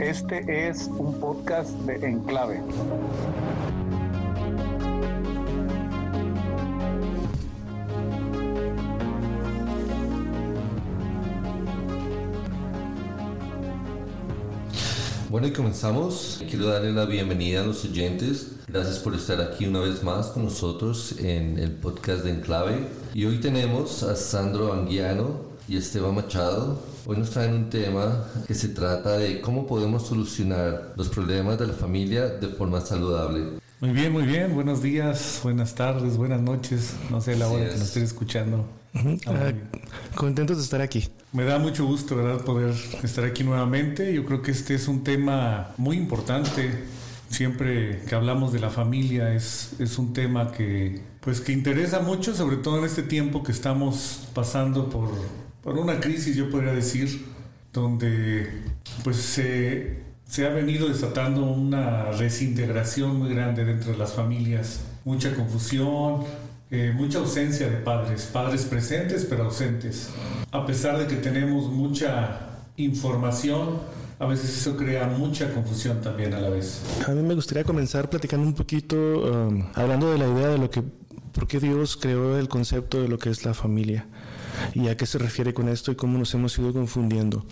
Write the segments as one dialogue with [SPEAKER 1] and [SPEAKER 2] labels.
[SPEAKER 1] Este es un podcast de Enclave.
[SPEAKER 2] Bueno, y comenzamos. Quiero darle la bienvenida a los oyentes. Gracias por estar aquí una vez más con nosotros en el podcast de Enclave. Y hoy tenemos a Sandro Anguiano y Esteban Machado. Hoy nos traen un tema que se trata de cómo podemos solucionar los problemas de la familia de forma saludable.
[SPEAKER 3] Muy bien, muy bien. Buenos días, buenas tardes, buenas noches. No sé la hora que nos estén escuchando.
[SPEAKER 4] Ah, contentos de estar aquí.
[SPEAKER 3] Me da mucho gusto, ¿verdad?, poder estar aquí nuevamente. Yo creo que este es un tema muy importante. Siempre que hablamos de la familia es, es un tema que, pues, que interesa mucho, sobre todo en este tiempo que estamos pasando por, por una crisis, yo podría decir, donde pues se, se ha venido desatando una desintegración muy grande dentro de las familias, mucha confusión, eh, mucha ausencia de padres, padres presentes pero ausentes. A pesar de que tenemos mucha información, a veces eso crea mucha confusión también a la vez.
[SPEAKER 4] A mí me gustaría comenzar platicando un poquito, um, hablando de la idea de lo que, por qué Dios creó el concepto de lo que es la familia y a qué se refiere con esto y cómo nos hemos ido confundiendo.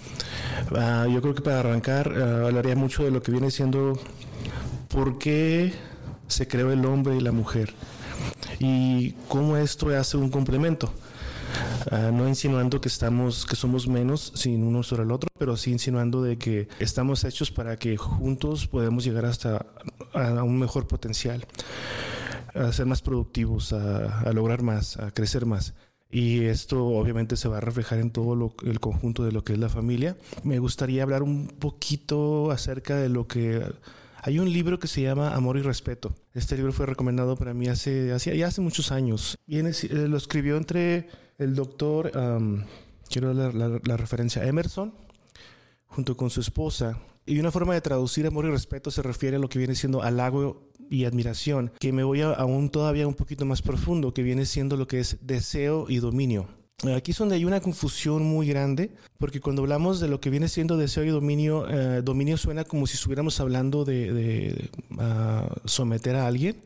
[SPEAKER 4] Ah, yo creo que para arrancar ah, hablaría mucho de lo que viene siendo por qué se creó el hombre y la mujer y cómo esto hace un complemento. Ah, no insinuando que estamos que somos menos sin uno sobre el otro, pero sí insinuando de que estamos hechos para que juntos podemos llegar hasta a, un mejor potencial, a ser más productivos, a, lograr más, a crecer más. Y esto obviamente se va a reflejar en todo el conjunto de lo que es la familia. Me gustaría hablar un poquito acerca de lo que hay un libro que se llama Amor y Respeto. Este libro fue recomendado para mí hace, ya hace muchos años. Viene, eh, lo escribió entre el doctor, quiero dar la, referencia, Emerson, junto con su esposa. Y una forma de traducir amor y respeto se refiere a lo que viene siendo halago y admiración, que me voy a aún todavía un poquito más profundo, que viene siendo lo que es deseo y dominio. Aquí es donde hay una confusión muy grande, porque cuando hablamos de lo que viene siendo deseo y dominio, eh, dominio suena como si estuviéramos hablando de, ah, someter a alguien,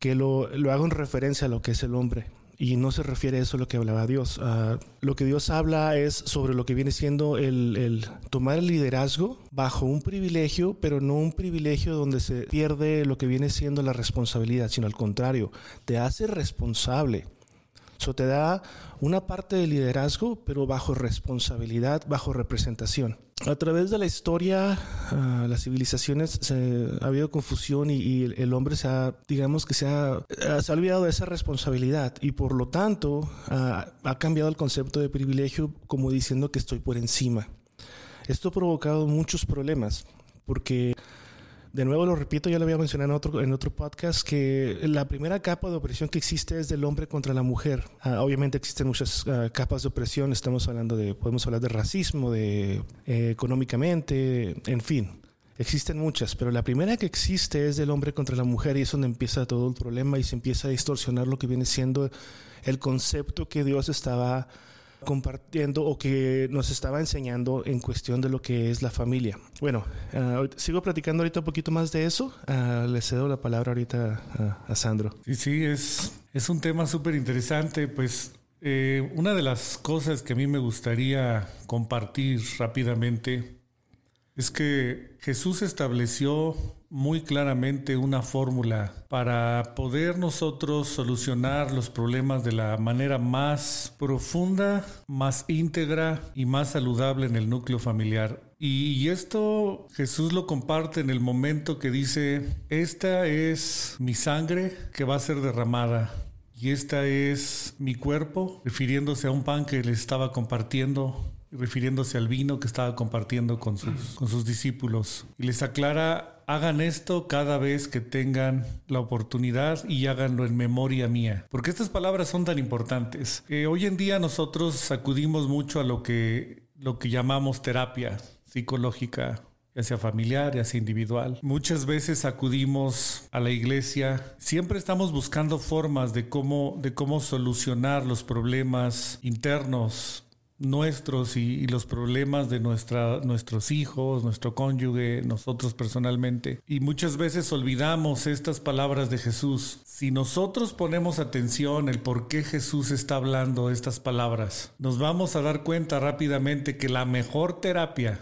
[SPEAKER 4] que lo, lo haga en referencia a lo que es el hombre. Y no se refiere a eso a lo que hablaba Dios. Ah, lo que Dios habla es sobre lo que viene siendo el, el, tomar el liderazgo bajo un privilegio, pero no un privilegio donde se pierde lo que viene siendo la responsabilidad, sino al contrario, te hace responsable eso te da una parte de liderazgo, pero bajo responsabilidad, bajo representación. A través de la historia, uh, las civilizaciones, se, ha habido confusión y, el hombre se ha, digamos que se ha, se ha olvidado de esa responsabilidad y por lo tanto uh, ha cambiado el concepto de privilegio como diciendo que estoy por encima. Esto ha provocado muchos problemas porque de nuevo lo repito, ya lo había mencionado en otro, en otro podcast, que la primera capa de opresión que existe es del hombre contra la mujer. Ah, obviamente existen muchas ah, capas de opresión, estamos hablando de, podemos hablar de racismo, de eh, económicamente, en fin. Existen muchas, pero la primera que existe es del hombre contra la mujer y es donde empieza todo el problema y se empieza a distorsionar lo que viene siendo el concepto que Dios estaba compartiendo o que nos estaba enseñando en cuestión de lo que es la familia. Bueno, uh, sigo platicando ahorita un poquito más de eso. Uh, le cedo la palabra ahorita a, a Sandro.
[SPEAKER 3] Sí, sí, es, es un tema súper interesante. Pues eh, una de las cosas que a mí me gustaría compartir rápidamente es que Jesús estableció muy claramente una fórmula para poder nosotros solucionar los problemas de la manera más profunda, más íntegra y más saludable en el núcleo familiar. Y esto Jesús lo comparte en el momento que dice, esta es mi sangre que va a ser derramada y esta es mi cuerpo, refiriéndose a un pan que le estaba compartiendo refiriéndose al vino que estaba compartiendo con sus, con sus discípulos. Y les aclara, hagan esto cada vez que tengan la oportunidad y háganlo en memoria mía. Porque estas palabras son tan importantes. Eh, hoy en día nosotros acudimos mucho a lo que, lo que llamamos terapia psicológica ya sea familiar, ya sea individual. Muchas veces acudimos a la iglesia, siempre estamos buscando formas de cómo, de cómo solucionar los problemas internos nuestros y, los problemas de nuestra, nuestros hijos, nuestro cónyuge, nosotros personalmente. Y muchas veces olvidamos estas palabras de Jesús. Si nosotros ponemos atención el por qué Jesús está hablando estas palabras, nos vamos a dar cuenta rápidamente que la mejor terapia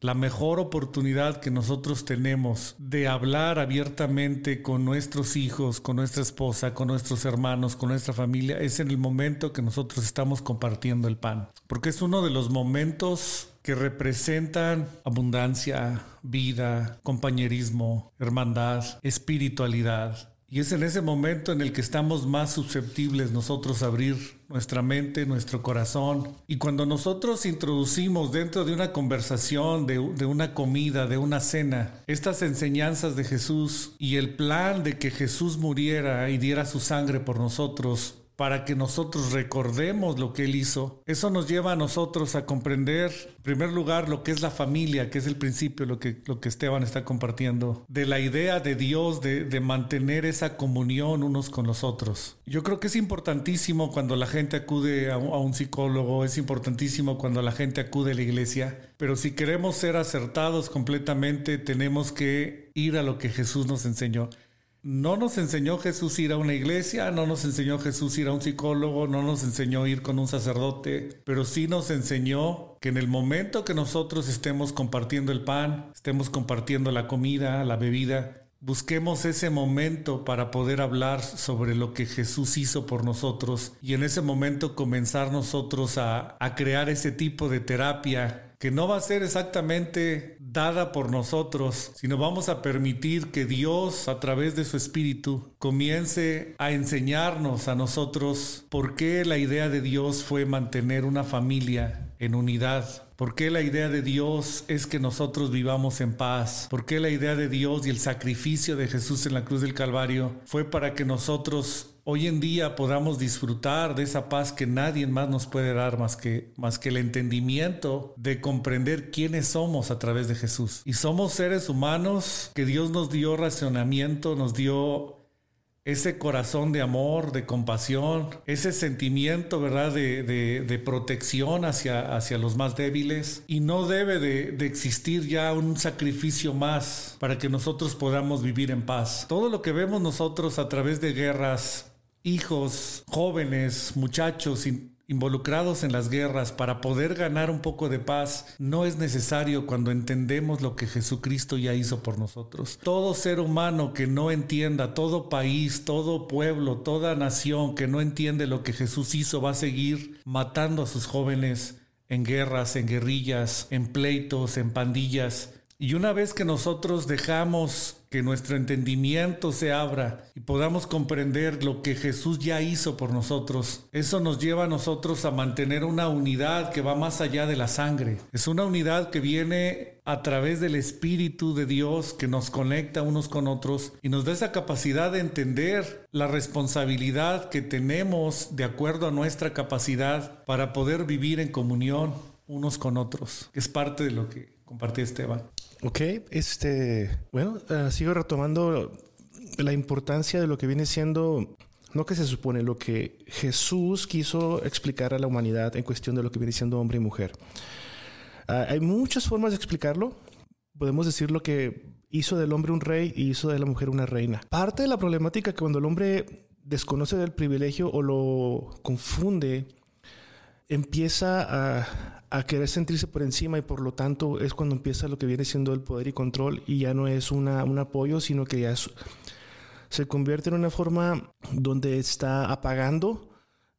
[SPEAKER 3] la mejor oportunidad que nosotros tenemos de hablar abiertamente con nuestros hijos, con nuestra esposa, con nuestros hermanos, con nuestra familia, es en el momento que nosotros estamos compartiendo el pan. Porque es uno de los momentos que representan abundancia, vida, compañerismo, hermandad, espiritualidad. Y es en ese momento en el que estamos más susceptibles nosotros a abrir nuestra mente, nuestro corazón. Y cuando nosotros introducimos dentro de una conversación, de, de, una comida, de una cena, estas enseñanzas de Jesús y el plan de que Jesús muriera y diera su sangre por nosotros, para que nosotros recordemos lo que Él hizo. Eso nos lleva a nosotros a comprender, en primer lugar, lo que es la familia, que es el principio, lo que, lo que Esteban está compartiendo, de la idea de Dios de, de mantener esa comunión unos con los otros. Yo creo que es importantísimo cuando la gente acude a un psicólogo, es importantísimo cuando la gente acude a la iglesia, pero si queremos ser acertados completamente, tenemos que ir a lo que Jesús nos enseñó. No nos enseñó Jesús ir a una iglesia, no nos enseñó Jesús ir a un psicólogo, no nos enseñó ir con un sacerdote, pero sí nos enseñó que en el momento que nosotros estemos compartiendo el pan, estemos compartiendo la comida, la bebida, busquemos ese momento para poder hablar sobre lo que Jesús hizo por nosotros y en ese momento comenzar nosotros a, a crear ese tipo de terapia que no va a ser exactamente dada por nosotros, sino vamos a permitir que Dios a través de su Espíritu comience a enseñarnos a nosotros por qué la idea de Dios fue mantener una familia en unidad. ¿Por qué la idea de Dios es que nosotros vivamos en paz? ¿Por qué la idea de Dios y el sacrificio de Jesús en la cruz del Calvario fue para que nosotros hoy en día podamos disfrutar de esa paz que nadie más nos puede dar más que, más que el entendimiento de comprender quiénes somos a través de Jesús. Y somos seres humanos que Dios nos dio racionamiento, nos dio ese corazón de amor, de compasión, ese sentimiento, ¿verdad?, de, protección hacia, hacia los más débiles. Y no debe de, de, existir ya un sacrificio más para que nosotros podamos vivir en paz. Todo lo que vemos nosotros a través de guerras, hijos, jóvenes, muchachos involucrados en las guerras para poder ganar un poco de paz no es necesario cuando entendemos lo que Jesucristo ya hizo por nosotros. Todo ser humano que no entienda, todo país, todo pueblo, toda nación que no entiende lo que Jesús hizo va a seguir matando a sus jóvenes en guerras, en guerrillas, en pleitos, en pandillas. Y una vez que nosotros dejamos que nuestro entendimiento se abra y podamos comprender lo que Jesús ya hizo por nosotros. Eso nos lleva a nosotros a mantener una unidad que va más allá de la sangre. Es una unidad que viene a través del Espíritu de Dios que nos conecta unos con otros y nos da esa capacidad de entender la responsabilidad que tenemos de acuerdo a nuestra capacidad para poder vivir en comunión unos con otros, es parte de lo que compartí Esteban.
[SPEAKER 4] Ok, este, bueno, uh, sigo retomando la importancia de lo que viene siendo, no que se supone, lo que Jesús quiso explicar a la humanidad en cuestión de lo que viene siendo hombre y mujer. Uh, hay muchas formas de explicarlo. Podemos decir lo que hizo del hombre un rey y hizo de la mujer una reina. Parte de la problemática que cuando el hombre desconoce del privilegio o lo confunde, empieza a, a querer sentirse por encima y por lo tanto es cuando empieza lo que viene siendo el poder y control y ya no es una, un apoyo, sino que ya se convierte en una forma donde está apagando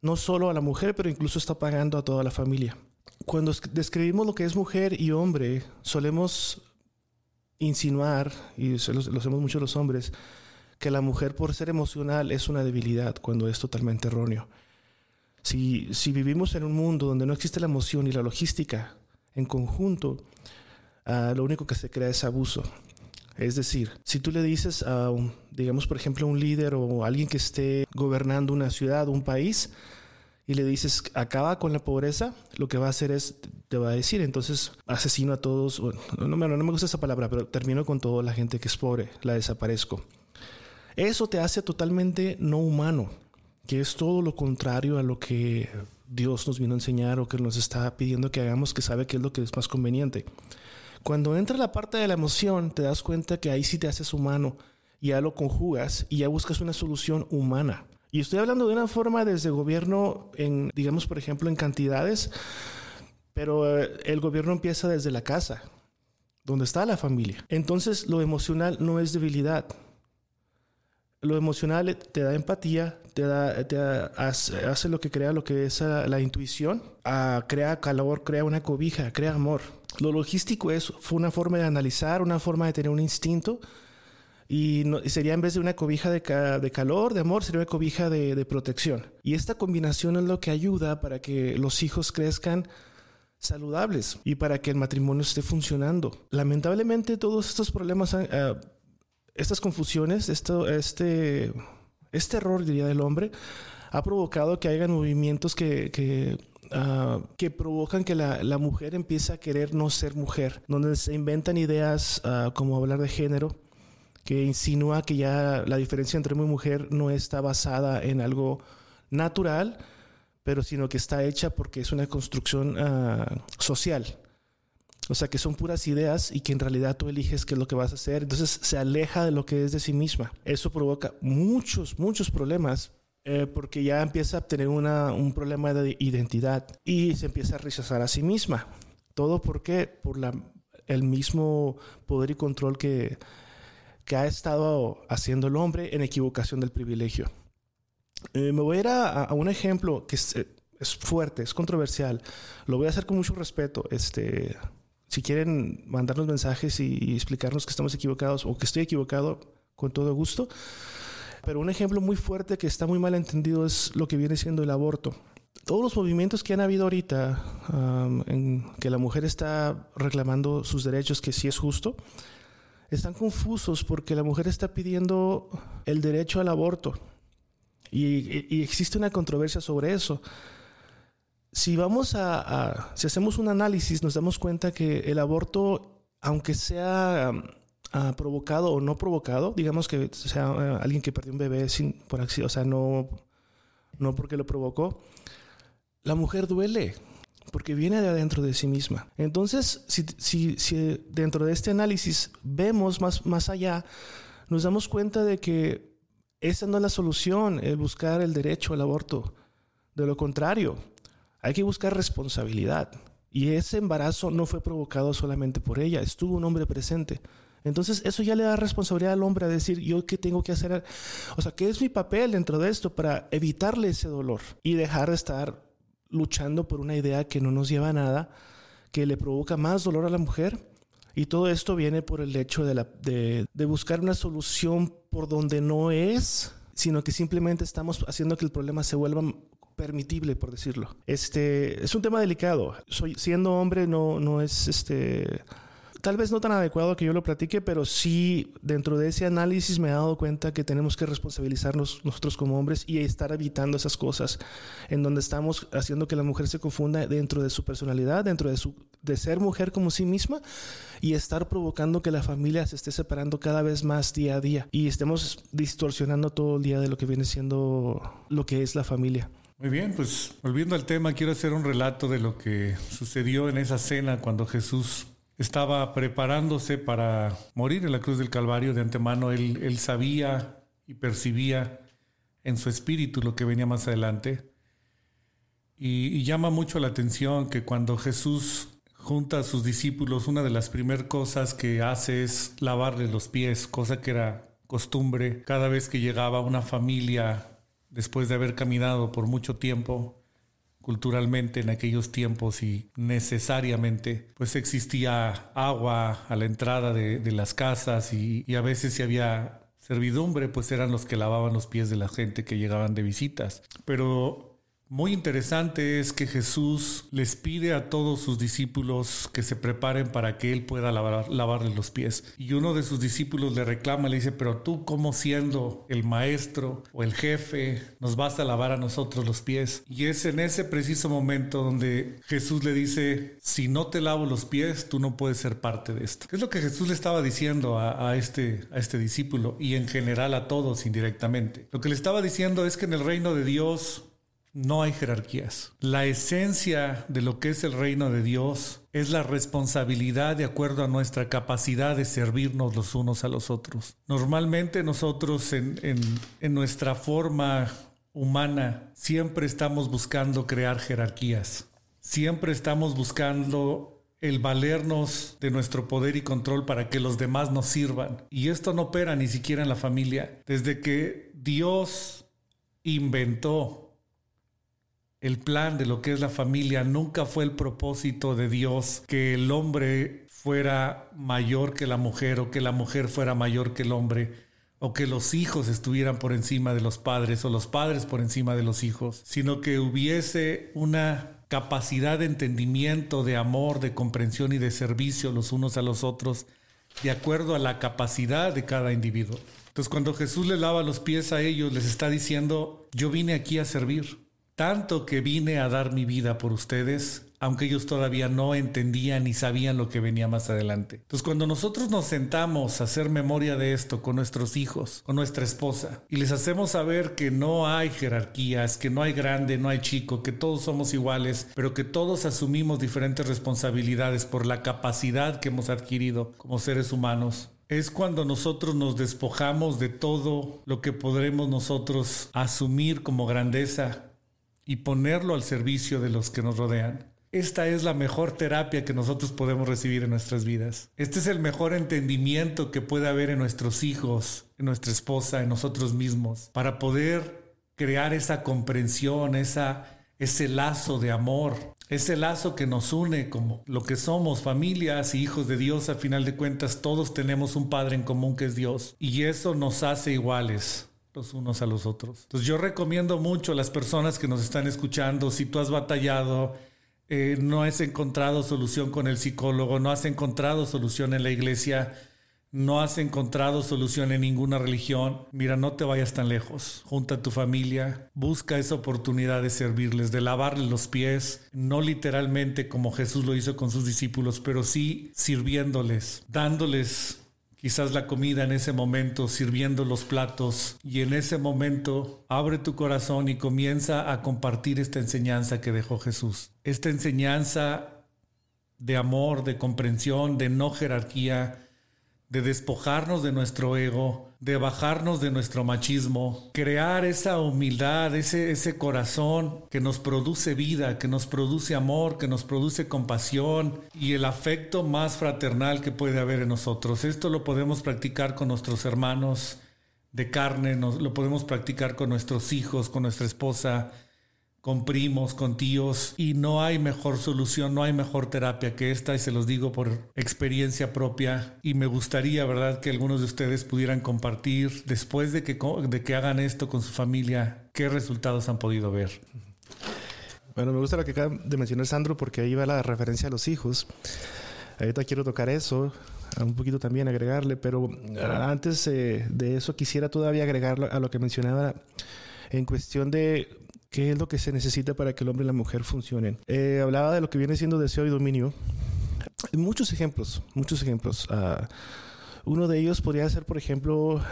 [SPEAKER 4] no solo a la mujer, pero incluso está apagando a toda la familia. Cuando describimos lo que es mujer y hombre, solemos insinuar, y lo, lo hacemos mucho los hombres, que la mujer por ser emocional es una debilidad, cuando es totalmente erróneo. Si, vivimos en un mundo donde no existe la emoción y la logística en conjunto, ah, lo único que se crea es abuso. Es decir, si tú le dices a, digamos, por ejemplo, a un líder o a alguien que esté gobernando una ciudad o un país y le dices acaba con la pobreza, lo que va a hacer es, te va a decir, entonces asesino a todos, no, no, no me gusta esa palabra, pero termino con toda la gente que es pobre, la desaparezco. Eso te hace totalmente no humano que es todo lo contrario a lo que Dios nos vino a enseñar o que nos está pidiendo que hagamos, que sabe que es lo que es más conveniente. Cuando entra la parte de la emoción, te das cuenta que ahí sí te haces humano, ya lo conjugas y ya buscas una solución humana. Y estoy hablando de una forma desde gobierno, en, digamos, por ejemplo, en cantidades, pero eh, el gobierno empieza desde la casa, donde está la familia. Entonces, lo emocional no es debilidad. Lo emocional te da empatía, te, da, te hace, lo que crea lo que es ah, la, intuición, ah, crea calor, crea una cobija, crea amor. Lo logístico es, fue una forma de analizar, una forma de tener un instinto y, sería en vez de una cobija de, calor, de amor, sería una cobija de, protección. Y esta combinación es lo que ayuda para que los hijos crezcan saludables y para que el matrimonio esté funcionando. Lamentablemente todos estos problemas, eh, estas confusiones, esto, este, este error, diría del hombre, ha provocado que haya movimientos que, que, ah, provocan que la, mujer empiece a querer no ser mujer, donde se inventan ideas ah, como hablar de género, que insinúa que ya la diferencia entre hombre y mujer no está basada en algo natural, pero sino que está hecha porque es una construcción ah, social. O sea, que son puras ideas y que en realidad tú eliges qué es lo que vas a hacer. Entonces se aleja de lo que es de sí misma. Eso provoca muchos, muchos problemas eh, porque ya empieza a tener una, un problema de identidad y se empieza a rechazar a sí misma. Todo porque por la, el mismo poder y control que, que ha estado haciendo el hombre en equivocación del privilegio. Eh, me voy a ir a, un ejemplo que es, es, fuerte, es controversial. Lo voy a hacer con mucho respeto. Este, si quieren mandarnos mensajes y, explicarnos que estamos equivocados o que estoy equivocado, con todo gusto. Pero un ejemplo muy fuerte que está muy mal entendido es lo que viene siendo el aborto. Todos los movimientos que han habido ahorita, en que la mujer está reclamando sus derechos, que sí es justo, están confusos porque la mujer está pidiendo el derecho al aborto. Y, existe una controversia sobre eso. Si vamos a, si hacemos un análisis, nos damos cuenta que el aborto, aunque sea ah, provocado o no provocado, digamos que sea ah, alguien que perdió un bebé sin, por accidente, o sea, no, no porque lo provocó, la mujer duele porque viene de adentro de sí misma. Entonces, si, dentro de este análisis vemos más, más allá, nos damos cuenta de que esa no es la solución, el buscar el derecho al aborto. De lo contrario, hay que buscar responsabilidad. Y ese embarazo no fue provocado solamente por ella, estuvo un hombre presente. Entonces eso ya le da responsabilidad al hombre a decir, yo qué tengo que hacer, o sea, ¿qué es mi papel dentro de esto para evitarle ese dolor y dejar de estar luchando por una idea que no nos lleva a nada, que le provoca más dolor a la mujer. Y todo esto viene por el hecho de, buscar una solución por donde no es, sino que simplemente estamos haciendo que el problema se vuelva permitible, por decirlo. Este es un tema delicado. Soy, siendo hombre no, no es este tal vez no tan adecuado que yo lo platique, pero sí dentro de ese análisis me he dado cuenta que tenemos que responsabilizarnos nosotros como hombres y estar evitando esas cosas en donde estamos haciendo que la mujer se confunda dentro de su personalidad, dentro de su de ser mujer como sí misma y estar provocando que la familia se esté separando cada vez más día a día y estemos distorsionando todo el día de lo que viene siendo lo que es la familia.
[SPEAKER 3] Muy bien, pues volviendo al tema, quiero hacer un relato de lo que sucedió en esa cena cuando Jesús estaba preparándose para morir en la cruz del Calvario. De antemano él, sabía y percibía en su espíritu lo que venía más adelante. Y, llama mucho la atención que cuando Jesús junta a sus discípulos, una de las primeras cosas que hace es lavarle los pies, cosa que era costumbre cada vez que llegaba una familia después de haber caminado por mucho tiempo culturalmente en aquellos tiempos y necesariamente pues existía agua a la entrada de, las casas y, y, a veces si había servidumbre pues eran los que lavaban los pies de la gente que llegaban de visitas. Pero muy interesante es que Jesús les pide a todos sus discípulos que se preparen para que Él pueda lavar, lavarles los pies. Y uno de sus discípulos le reclama, le dice, pero tú como siendo el maestro o el jefe, nos vas a lavar a nosotros los pies. Y es en ese preciso momento donde Jesús le dice, si no te lavo los pies, tú no puedes ser parte de esto. ¿Qué es lo que Jesús le estaba diciendo a, este, a este discípulo y en general a todos indirectamente? Lo que le estaba diciendo es que en el reino de Dios no hay jerarquías. La esencia de lo que es el reino de Dios es la responsabilidad de acuerdo a nuestra capacidad de servirnos los unos a los otros. Normalmente nosotros en, en nuestra forma humana siempre estamos buscando crear jerarquías. Siempre estamos buscando el valernos de nuestro poder y control para que los demás nos sirvan. Y esto no opera ni siquiera en la familia. Desde que Dios inventó el plan de lo que es la familia nunca fue el propósito de Dios que el hombre fuera mayor que la mujer o que la mujer fuera mayor que el hombre o que los hijos estuvieran por encima de los padres o los padres por encima de los hijos, sino que hubiese una capacidad de entendimiento, de amor, de comprensión y de servicio los unos a los otros, de acuerdo a la capacidad de cada individuo. Entonces cuando Jesús le lava los pies a ellos, les está diciendo, yo vine aquí a servir tanto que vine a dar mi vida por ustedes, aunque ellos todavía no entendían ni sabían lo que venía más adelante. Entonces, cuando nosotros nos sentamos a hacer memoria de esto con nuestros hijos, con nuestra esposa, y les hacemos saber que no hay jerarquías, que no hay grande, no hay chico, que todos somos iguales, pero que todos asumimos diferentes responsabilidades por la capacidad que hemos adquirido como seres humanos, es cuando nosotros nos despojamos de todo lo que podremos nosotros asumir como grandeza y ponerlo al servicio de los que nos rodean. Esta es la mejor terapia que nosotros podemos recibir en nuestras vidas. Este es el mejor entendimiento que puede haber en nuestros hijos, en nuestra esposa, en nosotros mismos, para poder crear esa comprensión, esa, ese lazo de amor, ese lazo que nos une como lo que somos, familias y hijos de Dios. A final de cuentas, todos tenemos un Padre en común que es Dios y eso nos hace iguales los unos a los otros. Entonces yo recomiendo mucho a las personas que nos están escuchando, si tú has batallado, eh, no has encontrado solución con el psicólogo, no has encontrado solución en la iglesia, no has encontrado solución en ninguna religión, mira, no te vayas tan lejos. Junta a tu familia, busca esa oportunidad de servirles, de lavarles los pies, no literalmente como Jesús lo hizo con sus discípulos, pero sí sirviéndoles, dándoles quizás la comida en ese momento, sirviendo los platos y en ese momento abre tu corazón y comienza a compartir esta enseñanza que dejó Jesús. Esta enseñanza de amor, de comprensión, de no jerarquía, de despojarnos de nuestro ego, de bajarnos de nuestro machismo, crear esa humildad, ese, ese corazón que nos produce vida, que nos produce amor, que nos produce compasión y el afecto más fraternal que puede haber en nosotros. Esto lo podemos practicar con nuestros hermanos de carne, lo podemos practicar con nuestros hijos, con nuestra esposa, con primos, con tíos, y no hay mejor solución, no hay mejor terapia que esta, y se los digo por experiencia propia, y me gustaría, ¿verdad?, que algunos de ustedes pudieran compartir después de que, de que hagan esto con su familia, qué resultados han podido ver.
[SPEAKER 4] Bueno, me gusta lo que acaba de mencionar Sandro, porque ahí va la referencia a los hijos. Ahorita quiero tocar eso, un poquito también agregarle, pero antes de eso quisiera todavía agregar a lo que mencionaba en cuestión de qué es lo que se necesita para que el hombre y la mujer funcionen. Eh, hablaba de lo que viene siendo deseo y dominio. Muchos ejemplos, muchos ejemplos. Ah, uno de ellos podría ser, por ejemplo,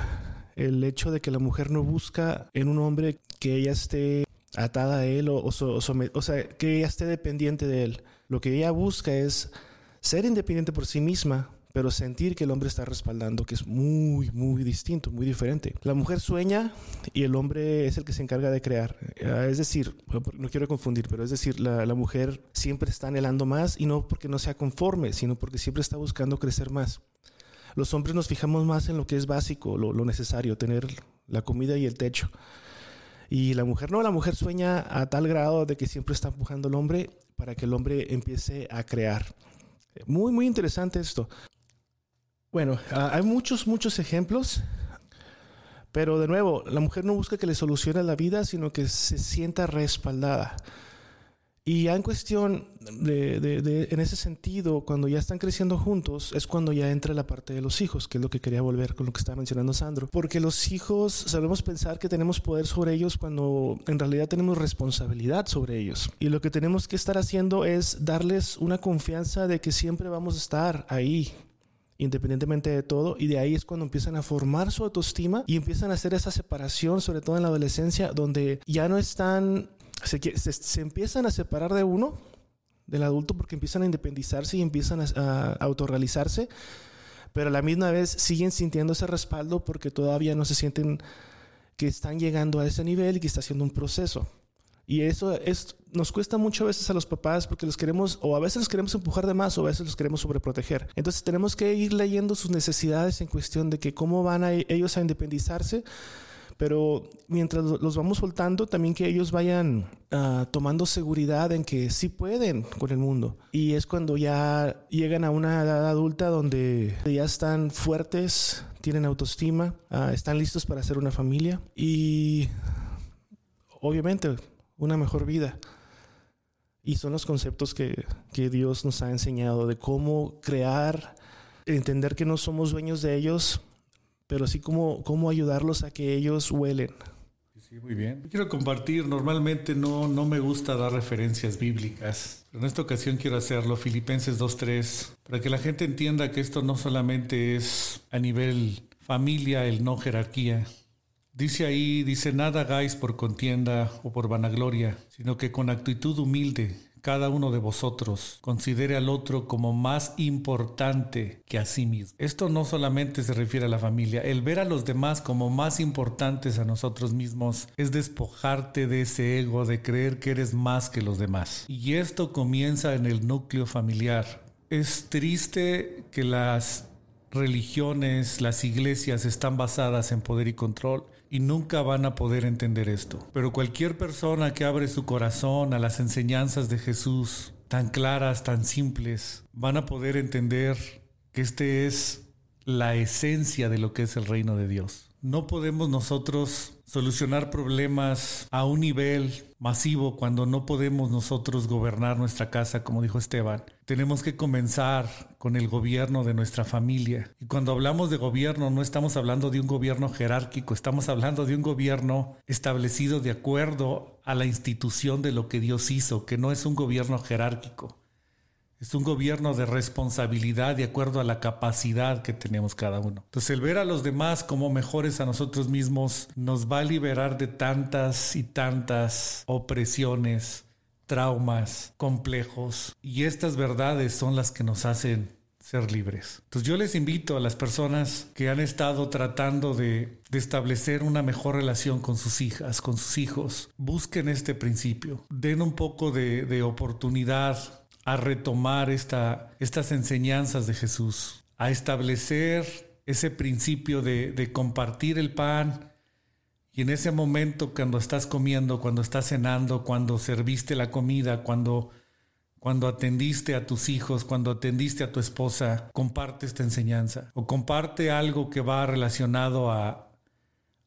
[SPEAKER 4] el hecho de que la mujer no busca en un hombre que ella esté atada a él o, o, o sea, que ella esté dependiente de él. Lo que ella busca es ser independiente por sí misma, pero sentir que el hombre está respaldando, que es muy, muy distinto, muy diferente. La mujer sueña y el hombre es el que se encarga de crear. Ah, es decir, no quiero confundir, pero es decir, la, mujer siempre está anhelando más y no porque no sea conforme, sino porque siempre está buscando crecer más. Los hombres nos fijamos más en lo que es básico, lo, lo necesario, tener la comida y el techo. Y la mujer no, la mujer sueña a tal grado de que siempre está empujando al hombre para que el hombre empiece a crear. Muy, muy interesante esto. Bueno, hay muchos, muchos ejemplos, pero de nuevo, la mujer no busca que le solucione la vida, sino que se sienta respaldada. Y ya en cuestión de, en ese sentido, cuando ya están creciendo juntos, es cuando ya entra la parte de los hijos, que es lo que quería volver con lo que estaba mencionando Sandro. Porque los hijos sabemos pensar que tenemos poder sobre ellos cuando en realidad tenemos responsabilidad sobre ellos. Y lo que tenemos que estar haciendo es darles una confianza de que siempre vamos a estar ahí independientemente de todo, y de ahí es cuando empiezan a formar su autoestima y empiezan a hacer esa separación, sobre todo en la adolescencia, donde ya no están se, empiezan a separar de uno, del adulto, porque empiezan a independizarse y empiezan a, a autorrealizarse, pero a la misma vez siguen sintiendo ese respaldo porque todavía no se sienten que están llegando a ese nivel y que está haciendo un proceso. Y eso es, nos cuesta mucho a veces a los papás porque los queremos, o a veces los queremos empujar de más, o a veces los queremos sobreproteger. Entonces tenemos que ir leyendo sus necesidades en cuestión de que cómo van a, ellos a independizarse pero mientras los vamos soltando, también que ellos vayan uh, tomando seguridad en que sí pueden con el mundo. Y es cuando ya llegan a una edad adulta donde ya están fuertes, tienen autoestima, uh, están listos para hacer una familia y obviamente una mejor vida. Y son los conceptos que, que Dios nos ha enseñado de cómo crear, entender que no somos dueños de ellos, pero sí cómo, cómo ayudarlos a que ellos huelen.
[SPEAKER 3] Sí, muy bien. Quiero compartir, normalmente no, no me gusta dar referencias bíblicas, pero en esta ocasión quiero hacerlo, Filipenses 2.3, para que la gente entienda que esto no solamente es a nivel familia, el no jerarquía. Dice ahí, dice, nada hagáis por contienda o por vanagloria, sino que con actitud humilde cada uno de vosotros considere al otro como más importante que a sí mismo. Esto no solamente se refiere a la familia, el ver a los demás como más importantes a nosotros mismos es despojarte de ese ego de creer que eres más que los demás. Y esto comienza en el núcleo familiar. Es triste que las religiones, las iglesias están basadas en poder y control y nunca van a poder entender esto. Pero cualquier persona que abre su corazón a las enseñanzas de Jesús, tan claras, tan simples, van a poder entender que este es la esencia de lo que es el reino de Dios. No podemos nosotros solucionar problemas a un nivel masivo cuando no podemos nosotros gobernar nuestra casa, como dijo Esteban. Tenemos que comenzar con el gobierno de nuestra familia. Y cuando hablamos de gobierno no estamos hablando de un gobierno jerárquico, estamos hablando de un gobierno establecido de acuerdo a la institución de lo que Dios hizo, que no es un gobierno jerárquico. Es un gobierno de responsabilidad de acuerdo a la capacidad que tenemos cada uno. Entonces el ver a los demás como mejores a nosotros mismos nos va a liberar de tantas y tantas opresiones, traumas, complejos. Y estas verdades son las que nos hacen ser libres. Entonces yo les invito a las personas que han estado tratando de, establecer una mejor relación con sus hijas, con sus hijos, busquen este principio, den un poco de, de oportunidad a retomar esta, estas enseñanzas de Jesús, a establecer ese principio de, de compartir el pan. Y en ese momento cuando estás comiendo, cuando estás cenando, cuando serviste la comida, cuando cuando atendiste a tus hijos, cuando atendiste a tu esposa, comparte esta enseñanza o comparte algo que va relacionado a,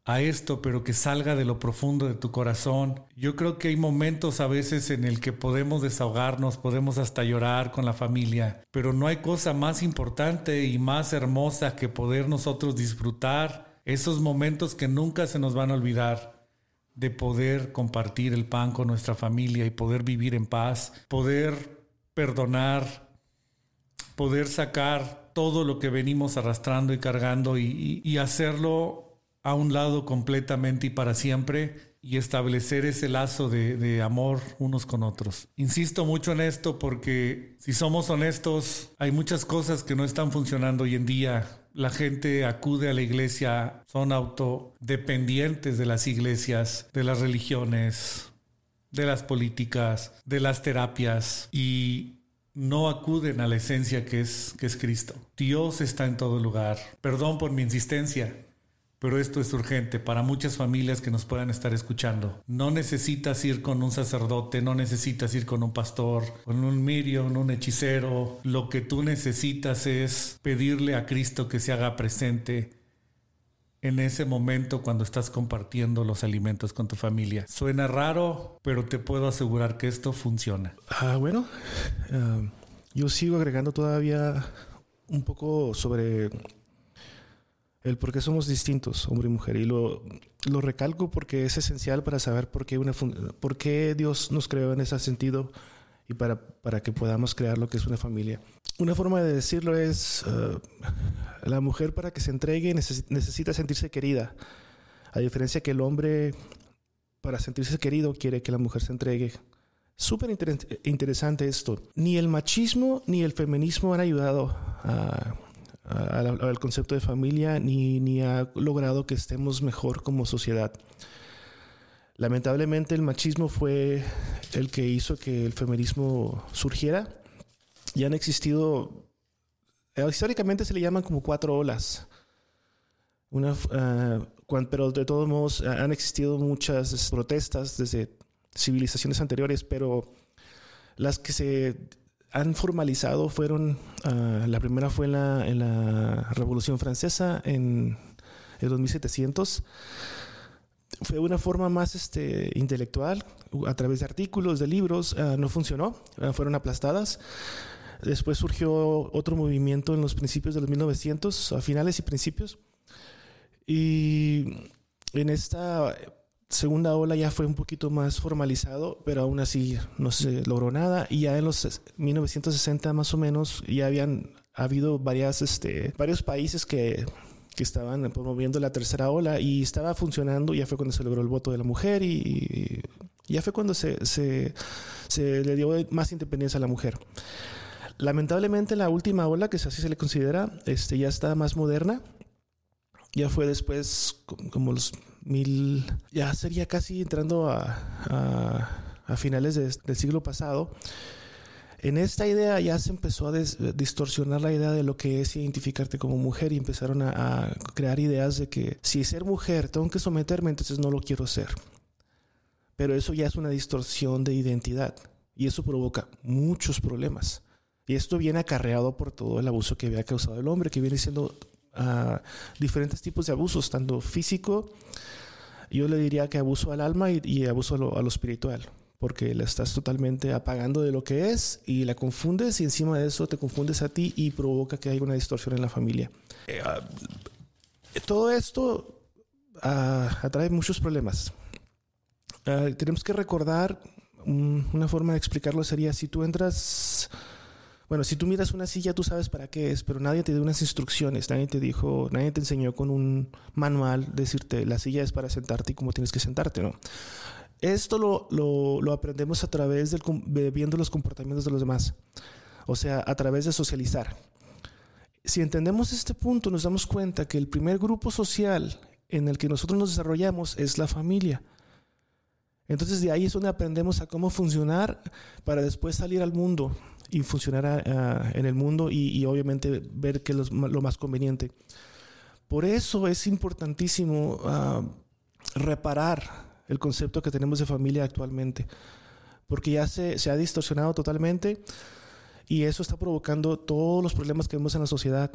[SPEAKER 3] a esto, pero que salga de lo profundo de tu corazón. Yo creo que hay momentos a veces en el que podemos desahogarnos, podemos hasta llorar con la familia, pero no hay cosa más importante y más hermosa que poder nosotros disfrutar esos momentos que nunca se nos van a olvidar de poder compartir el pan con nuestra familia y poder vivir en paz, poder perdonar, poder sacar todo lo que venimos arrastrando y cargando y, y hacerlo a un lado completamente y para siempre y establecer ese lazo de, amor unos con otros. Insisto mucho en esto porque si somos honestos, hay muchas cosas que no están funcionando hoy en día. La gente acude a la iglesia, son autodependientes de las iglesias, de las religiones, de las políticas, de las terapias y no acuden a la esencia que es, que es Cristo. Dios está en todo lugar. Perdón por mi insistencia, pero esto es urgente para muchas familias que nos puedan estar escuchando. No necesitas ir con un sacerdote, no necesitas ir con un pastor, con un mirio, un hechicero. Lo que tú necesitas es pedirle a Cristo que se haga presente en ese momento cuando estás compartiendo los alimentos con tu familia. Suena raro, pero te puedo asegurar que esto funciona.
[SPEAKER 4] Ah, bueno, ah, yo sigo agregando todavía un poco sobre el por qué somos distintos, hombre y mujer. Y lo, lo recalco porque es esencial para saber por qué, una, por qué Dios nos creó en ese sentido y para, para que podamos crear lo que es una familia. Una forma de decirlo es, uh, la mujer para que se entregue necesita sentirse querida, a diferencia que el hombre para sentirse querido, quiere que la mujer se entregue. Súper interesante esto. Ni el machismo ni el feminismo han ayudado al concepto de familia, ni, ni ha logrado que estemos mejor como sociedad. Lamentablemente el machismo fue el que hizo que el feminismo surgiera. Y han existido, eh, históricamente se le llaman como cuatro olas. Una, ah, pero de todos modos han existido muchas protestas desde civilizaciones anteriores, pero las que se han formalizado fueron, ah, la primera fue en la, en la Revolución Francesa en el 2700 fue una forma más este, intelectual, a través de artículos, de libros, ah, no funcionó, ah, fueron aplastadas. Después surgió otro movimiento en los principios de los 1900, a finales y principios. Y en esta segunda ola ya fue un poquito más formalizado, pero aún así no se logró nada. Y ya en los 1960 más o menos ya habían habido varias, este, varios países que que estaban promoviendo la tercera ola y estaba funcionando, ya fue cuando se logró el voto de la mujer y, ya fue cuando se, se, se, le dio más independencia a la mujer. Lamentablemente la última ola, que así se le considera, este, ya está más moderna, ya fue después como los mil, ya sería casi entrando a, a, finales del siglo pasado en esta idea ya se empezó a distorsionar la idea de lo que es identificarte como mujer y empezaron a, crear ideas de que si ser mujer tengo que someterme, entonces no lo quiero ser. Pero eso ya es una distorsión de identidad y eso provoca muchos problemas. Y esto viene acarreado por todo el abuso que había causado el hombre, que viene siendo ah, diferentes tipos de abusos, tanto físico, yo le diría que abuso al alma y, abuso a lo espiritual porque la estás totalmente apagando de lo que es y la confundes y encima de eso te confundes a ti y provoca que haya una distorsión en la familia. Eh, ah, todo esto ah, atrae muchos problemas. Ah, tenemos que recordar, una forma de explicarlo sería si tú entras, bueno, si tú miras una silla tú sabes para qué es, pero nadie te dio unas instrucciones, nadie te dijo, nadie te enseñó con un manual decirte la silla es para sentarte y cómo tienes que sentarte, ¿no? Esto lo, lo, aprendemos a través de viendo los comportamientos de los demás, o sea, a través de socializar. Si entendemos este punto, nos damos cuenta que el primer grupo social en el que nosotros nos desarrollamos es la familia. Entonces de ahí es donde aprendemos a cómo funcionar para después salir al mundo y funcionar en el mundo y, obviamente ver qué es lo, más conveniente. Por eso es importantísimo ah, reparar el concepto que tenemos de familia actualmente, porque ya se, se ha distorsionado totalmente y eso está provocando todos los problemas que vemos en la sociedad.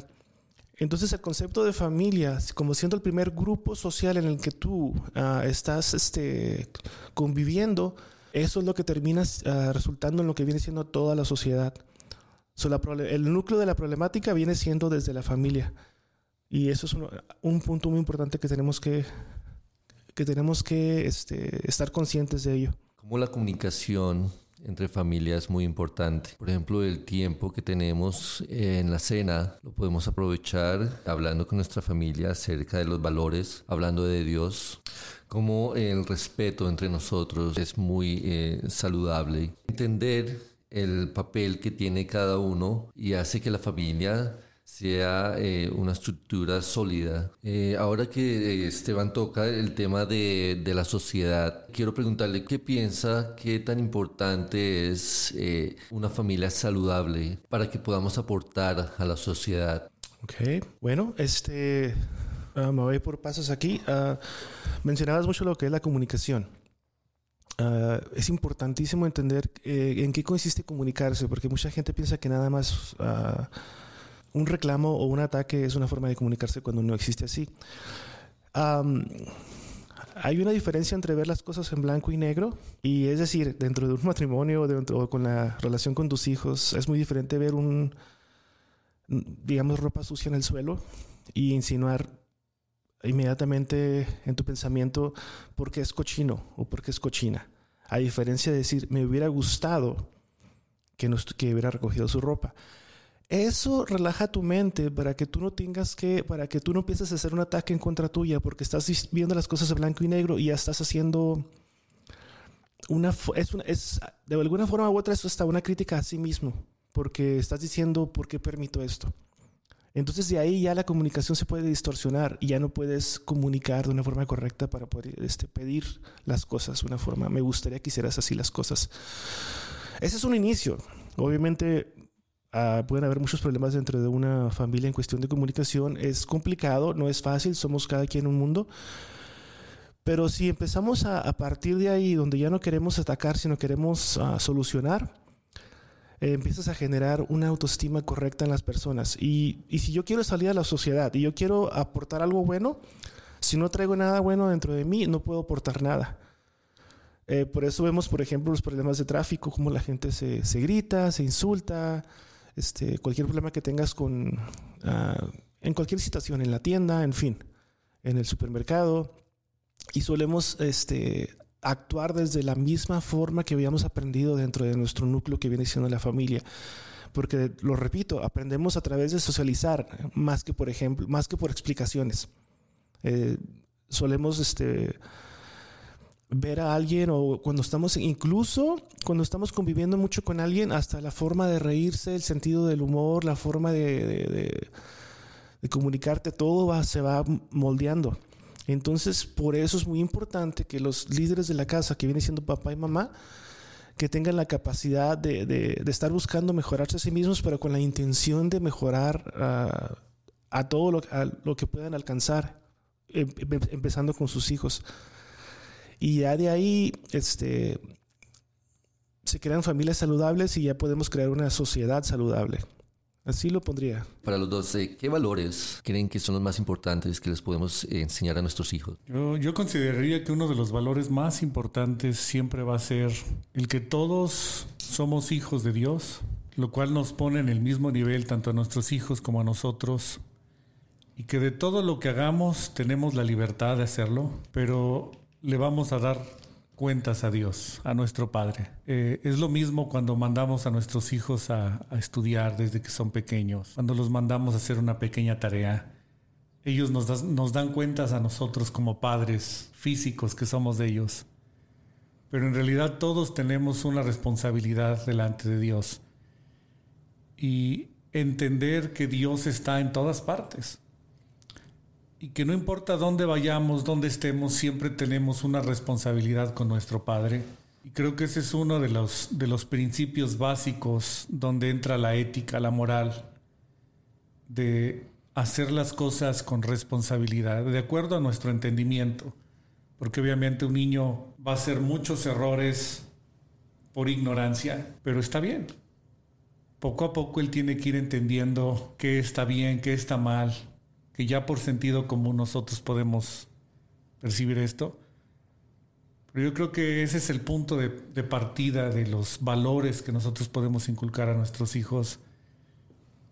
[SPEAKER 4] Entonces el concepto de familia, como siendo el primer grupo social en el que tú ah, estás este, conviviendo, eso es lo que termina ah, resultando en lo que viene siendo toda la sociedad. el núcleo de la problemática viene siendo desde la familia. Y eso es un punto muy importante que tenemos que, que tenemos que este, estar conscientes de ello.
[SPEAKER 2] Como la comunicación entre familias es muy importante. Por ejemplo, el tiempo que tenemos en la cena lo podemos aprovechar hablando con nuestra familia acerca de los valores, hablando de Dios, como el respeto entre nosotros es muy eh, saludable. Entender el papel que tiene cada uno y hace que la familia sea eh, una estructura sólida. Eh, ahora que Esteban toca el tema de, de, la sociedad, quiero preguntarle qué piensa, qué tan importante es una familia saludable para que podamos aportar a la sociedad.
[SPEAKER 4] Ok, bueno, este, ah, me voy por pasos aquí. Uh, mencionabas mucho lo que es la comunicación. Uh, es importantísimo entender en qué consiste comunicarse, porque mucha gente piensa que nada más un reclamo o un ataque es una forma de comunicarse cuando no existe así. hay una diferencia entre ver las cosas en blanco y negro y es decir, dentro de un matrimonio o con la relación con tus hijos, es muy diferente ver un, digamos, ropa sucia en el suelo y insinuar inmediatamente en tu pensamiento por qué es cochino o por qué es cochina. A diferencia de decir, me hubiera gustado que, nos, que hubiera recogido su ropa. Eso relaja tu mente para que tú no tengas que, para que tú no empieces a hacer un ataque en contra tuya porque estás viendo las cosas de blanco y negro y ya estás haciendo una, es, es, de alguna forma u otra, eso está una crítica a sí mismo, porque estás diciendo, ¿por qué permito esto? Entonces de ahí ya la comunicación se puede distorsionar y ya no puedes comunicar de una forma correcta para poder este, pedir las cosas de una forma. Me gustaría que hicieras así las cosas. Ese es un inicio. Obviamente uh, pueden haber muchos problemas dentro de una familia en cuestión de comunicación. Es complicado, no es fácil, somos cada quien un mundo. Pero si empezamos a, partir de ahí, donde ya no queremos atacar, sino queremos uh, solucionar, eh, empiezas a generar una autoestima correcta en las personas. Y, y, si yo quiero salir a la sociedad y yo quiero aportar algo bueno, si no traigo nada bueno dentro de mí, no puedo aportar nada. Eh, por eso vemos, por ejemplo, los problemas de tráfico, como la gente se, se grita, se insulta, este, cualquier problema que tengas con, uh, en cualquier situación, en la tienda, en fin, en el supermercado. Y solemos este, actuar desde la misma forma que habíamos aprendido dentro de nuestro núcleo que viene siendo la familia. Porque, lo repito, aprendemos a través de socializar, más que por ejemplo, más que por explicaciones. Eh, solemos este, ver a alguien o cuando estamos, incluso cuando estamos conviviendo mucho con alguien, hasta la forma de reírse, el sentido del humor, la forma de, comunicarte, todo va, se va moldeando. Entonces, por eso es muy importante que los líderes de la casa, que vienen siendo papá y mamá, que tengan la capacidad de, estar buscando mejorarse a sí mismos, pero con la intención de mejorar uh, a todo lo, lo, que puedan alcanzar, em, empezando con sus hijos. Y ya de ahí este, se crean familias saludables y ya podemos crear una sociedad saludable. Así lo pondría.
[SPEAKER 2] Para los dos, eh, ¿qué valores creen que son los más importantes que les podemos eh, enseñar a nuestros hijos?
[SPEAKER 3] Yo, yo, consideraría que uno de los valores más importantes siempre va a ser el que todos somos hijos de Dios, lo cual nos pone en el mismo nivel tanto a nuestros hijos como a nosotros, y que de todo lo que hagamos tenemos la libertad de hacerlo, pero le vamos a dar cuentas a Dios, a nuestro Padre. Eh, es lo mismo cuando mandamos a nuestros hijos a, estudiar desde que son pequeños, cuando los mandamos a hacer una pequeña tarea. Ellos nos dan cuentas a nosotros como padres físicos que somos de ellos. Pero en realidad todos tenemos una responsabilidad delante de Dios. Y entender que Dios está en todas partes y que no importa dónde vayamos, dónde estemos, siempre tenemos una responsabilidad con nuestro Padre. Y creo que ese es uno de los, de los principios básicos donde entra la ética, la moral, de hacer las cosas con responsabilidad, de acuerdo a nuestro entendimiento. Porque obviamente un niño va a hacer muchos errores por ignorancia, pero está bien. Poco a poco él tiene que ir entendiendo qué está bien, qué está mal, que ya por sentido común nosotros podemos percibir esto. Pero yo creo que ese es el punto de, de, partida de los valores que nosotros podemos inculcar a nuestros hijos.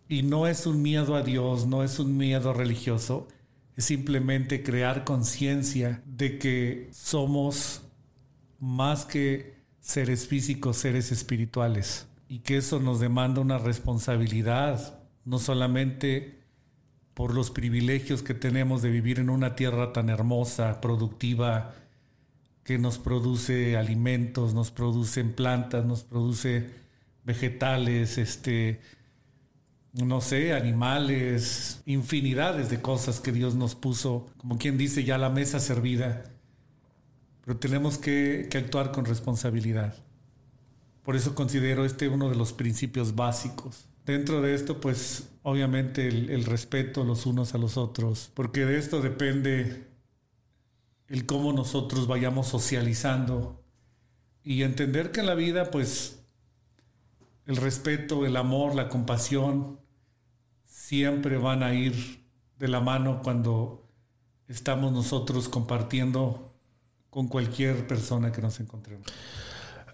[SPEAKER 3] Y no es un miedo a Dios, no es un miedo religioso, es simplemente crear conciencia de que somos más que seres físicos, seres espirituales. Y que eso nos demanda una responsabilidad, no solamente por los privilegios que tenemos de vivir en una tierra tan hermosa, productiva, que nos produce alimentos, nos producen plantas, nos produce vegetales, este, no sé, animales, infinidades de cosas que Dios nos puso, como quien dice, ya la mesa servida. Pero tenemos que, que actuar con responsabilidad. Por eso considero este uno de los principios básicos Dentro de esto, pues obviamente el, respeto los unos a los otros, porque de esto depende el cómo nosotros vayamos socializando y entender que en la vida, pues el respeto, el amor, la compasión siempre van a ir de la mano cuando estamos nosotros compartiendo con cualquier persona que nos encontremos.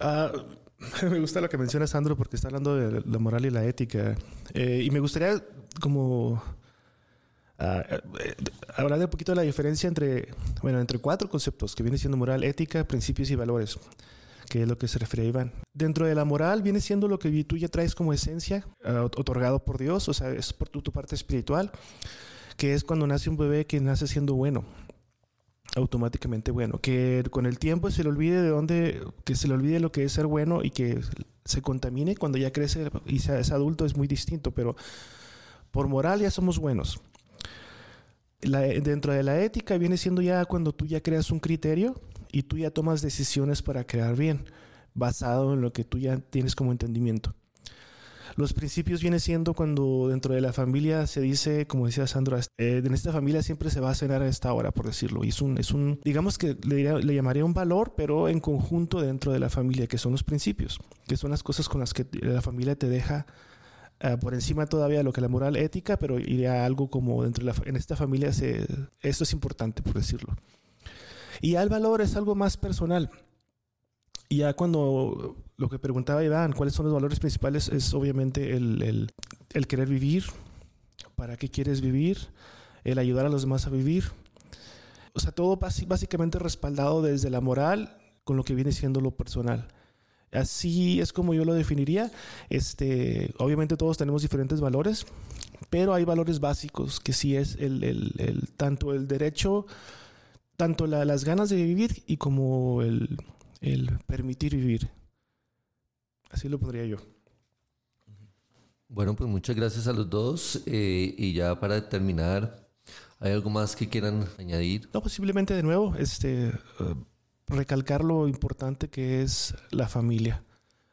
[SPEAKER 4] Uh me gusta lo que menciona Sandro porque está hablando de la moral y la ética. Eh, y me gustaría como uh, hablar de un poquito de la diferencia entre, bueno, entre cuatro conceptos que viene siendo moral, ética, principios y valores, que es lo que se refiere a Iván. Dentro de la moral viene siendo lo que tú ya traes como esencia, uh, otorgado por Dios, o sea, es por tu, tu parte espiritual, que es cuando nace un bebé que nace siendo bueno. Automáticamente bueno. Que con el tiempo se le olvide de dónde, que se le olvide lo que es ser bueno y que se contamine cuando ya crece y sea, es adulto es muy distinto, pero por moral ya somos buenos. dentro de la ética viene siendo ya cuando tú ya creas un criterio y tú ya tomas decisiones para crear bien, basado en lo que tú ya tienes como entendimiento. Los principios viene siendo cuando dentro de la familia se dice, como decía Sandra, eh, en esta familia siempre se va a cenar a esta hora, por decirlo. Y es un, es un digamos que le, llamaría un valor, pero en conjunto dentro de la familia, que son los principios, que son las cosas con las que la familia te deja uh, por encima todavía lo que la moral ética, pero iría algo como dentro de la, en esta familia se, esto es importante, por decirlo. Y ya el valor es algo más personal. Y ya cuando lo que preguntaba Iván, ¿cuáles son los valores principales? Es obviamente el, el, querer vivir, para qué quieres vivir, el ayudar a los demás a vivir. O sea, todo básicamente respaldado desde la moral con lo que viene siendo lo personal. Así es como yo lo definiría. Este, obviamente todos tenemos diferentes valores, pero hay valores básicos que sí es el, el, el tanto el derecho, tanto las ganas de vivir y como el, el permitir vivir. Así lo podría yo.
[SPEAKER 2] Bueno, pues muchas gracias a los dos. Eh, y ya para terminar, ¿hay algo más que quieran añadir?
[SPEAKER 4] No, posiblemente de nuevo, este, eh, recalcar lo importante que es la familia.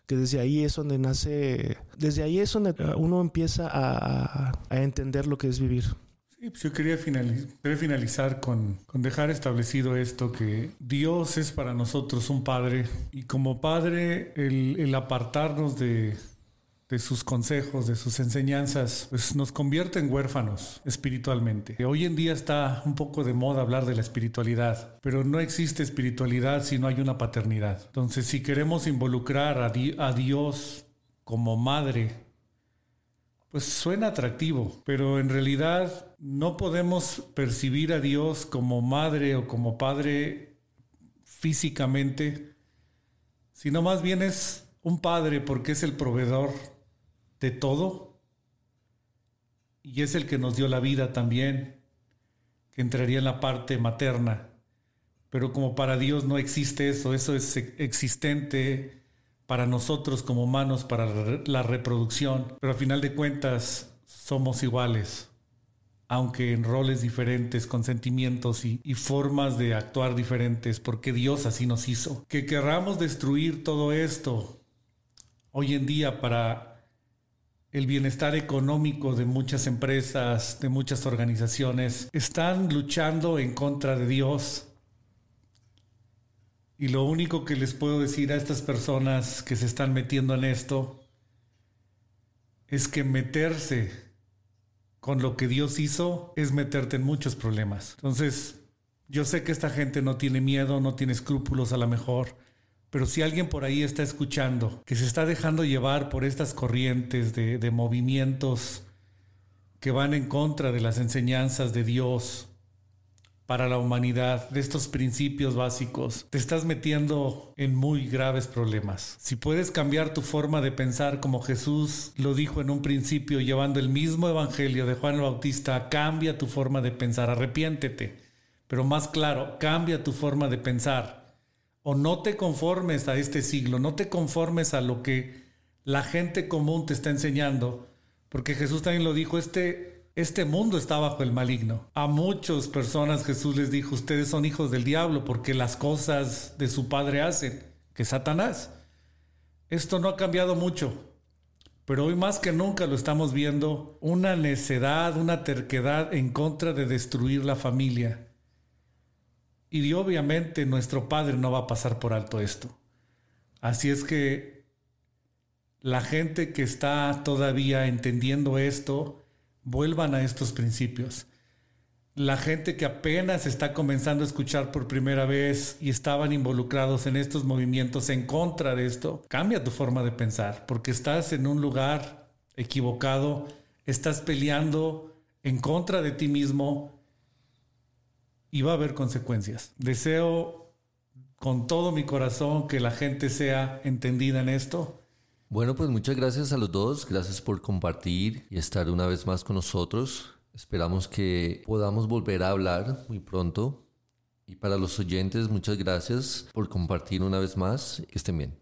[SPEAKER 4] Que desde ahí es donde nace, desde ahí es donde uno empieza a, a entender lo que es vivir.
[SPEAKER 3] Sí, pues yo quería finalizar con, con, dejar establecido esto, que Dios es para nosotros un Padre y como Padre el, el apartarnos de, de, sus consejos, de sus enseñanzas, pues nos convierte en huérfanos espiritualmente. Hoy en día está un poco de moda hablar de la espiritualidad, pero no existe espiritualidad si no hay una paternidad. Entonces, si queremos involucrar a, a Dios como madre, pues suena atractivo, pero en realidad no podemos percibir a Dios como madre o como padre físicamente, sino más bien es un padre porque es el proveedor de todo y es el que nos dio la vida también, que entraría en la parte materna. Pero como para Dios no existe eso, eso es existente para nosotros como humanos, para la reproducción, pero a final de cuentas somos iguales, aunque en roles diferentes, con sentimientos y, formas de actuar diferentes, porque Dios así nos hizo. Que querramos destruir todo esto hoy en día para el bienestar económico de muchas empresas, de muchas organizaciones, están luchando en contra de Dios y lo único que les puedo decir a estas personas que se están metiendo en esto es que meterse con lo que Dios hizo es meterte en muchos problemas. Entonces, yo sé que esta gente no tiene miedo, no tiene escrúpulos a lo mejor, pero si alguien por ahí está escuchando que se está dejando llevar por estas corrientes de, de movimientos que van en contra de las enseñanzas de Dios, para la humanidad, de estos principios básicos, te estás metiendo en muy graves problemas. Si puedes cambiar tu forma de pensar como Jesús lo dijo en un principio, llevando el mismo evangelio de Juan el Bautista, cambia tu forma de pensar, arrepiéntete. Pero más claro, cambia tu forma de pensar. O no te conformes a este siglo, no te conformes a lo que la gente común te está enseñando, porque Jesús también lo dijo, este este mundo está bajo el maligno. A muchas personas Jesús les dijo, ustedes son hijos del diablo porque las cosas de su padre hacen, que Satanás. Esto no ha cambiado mucho, pero hoy más que nunca lo estamos viendo, una necedad, una terquedad en contra de destruir la familia. Y obviamente nuestro Padre no va a pasar por alto esto. Así es que la gente que está todavía entendiendo esto, vuelvan a estos principios. La gente que apenas está comenzando a escuchar por primera vez y estaban involucrados en estos movimientos en contra de esto, cambia tu forma de pensar, porque estás en un lugar equivocado, estás peleando en contra de ti mismo y va a haber consecuencias. Deseo con todo mi corazón que la gente sea entendida en esto
[SPEAKER 2] bueno, pues muchas gracias a los dos, gracias por compartir y estar una vez más con nosotros. Esperamos que podamos volver a hablar muy pronto Y para los oyentes, muchas gracias por compartir una vez más. Que estén bien.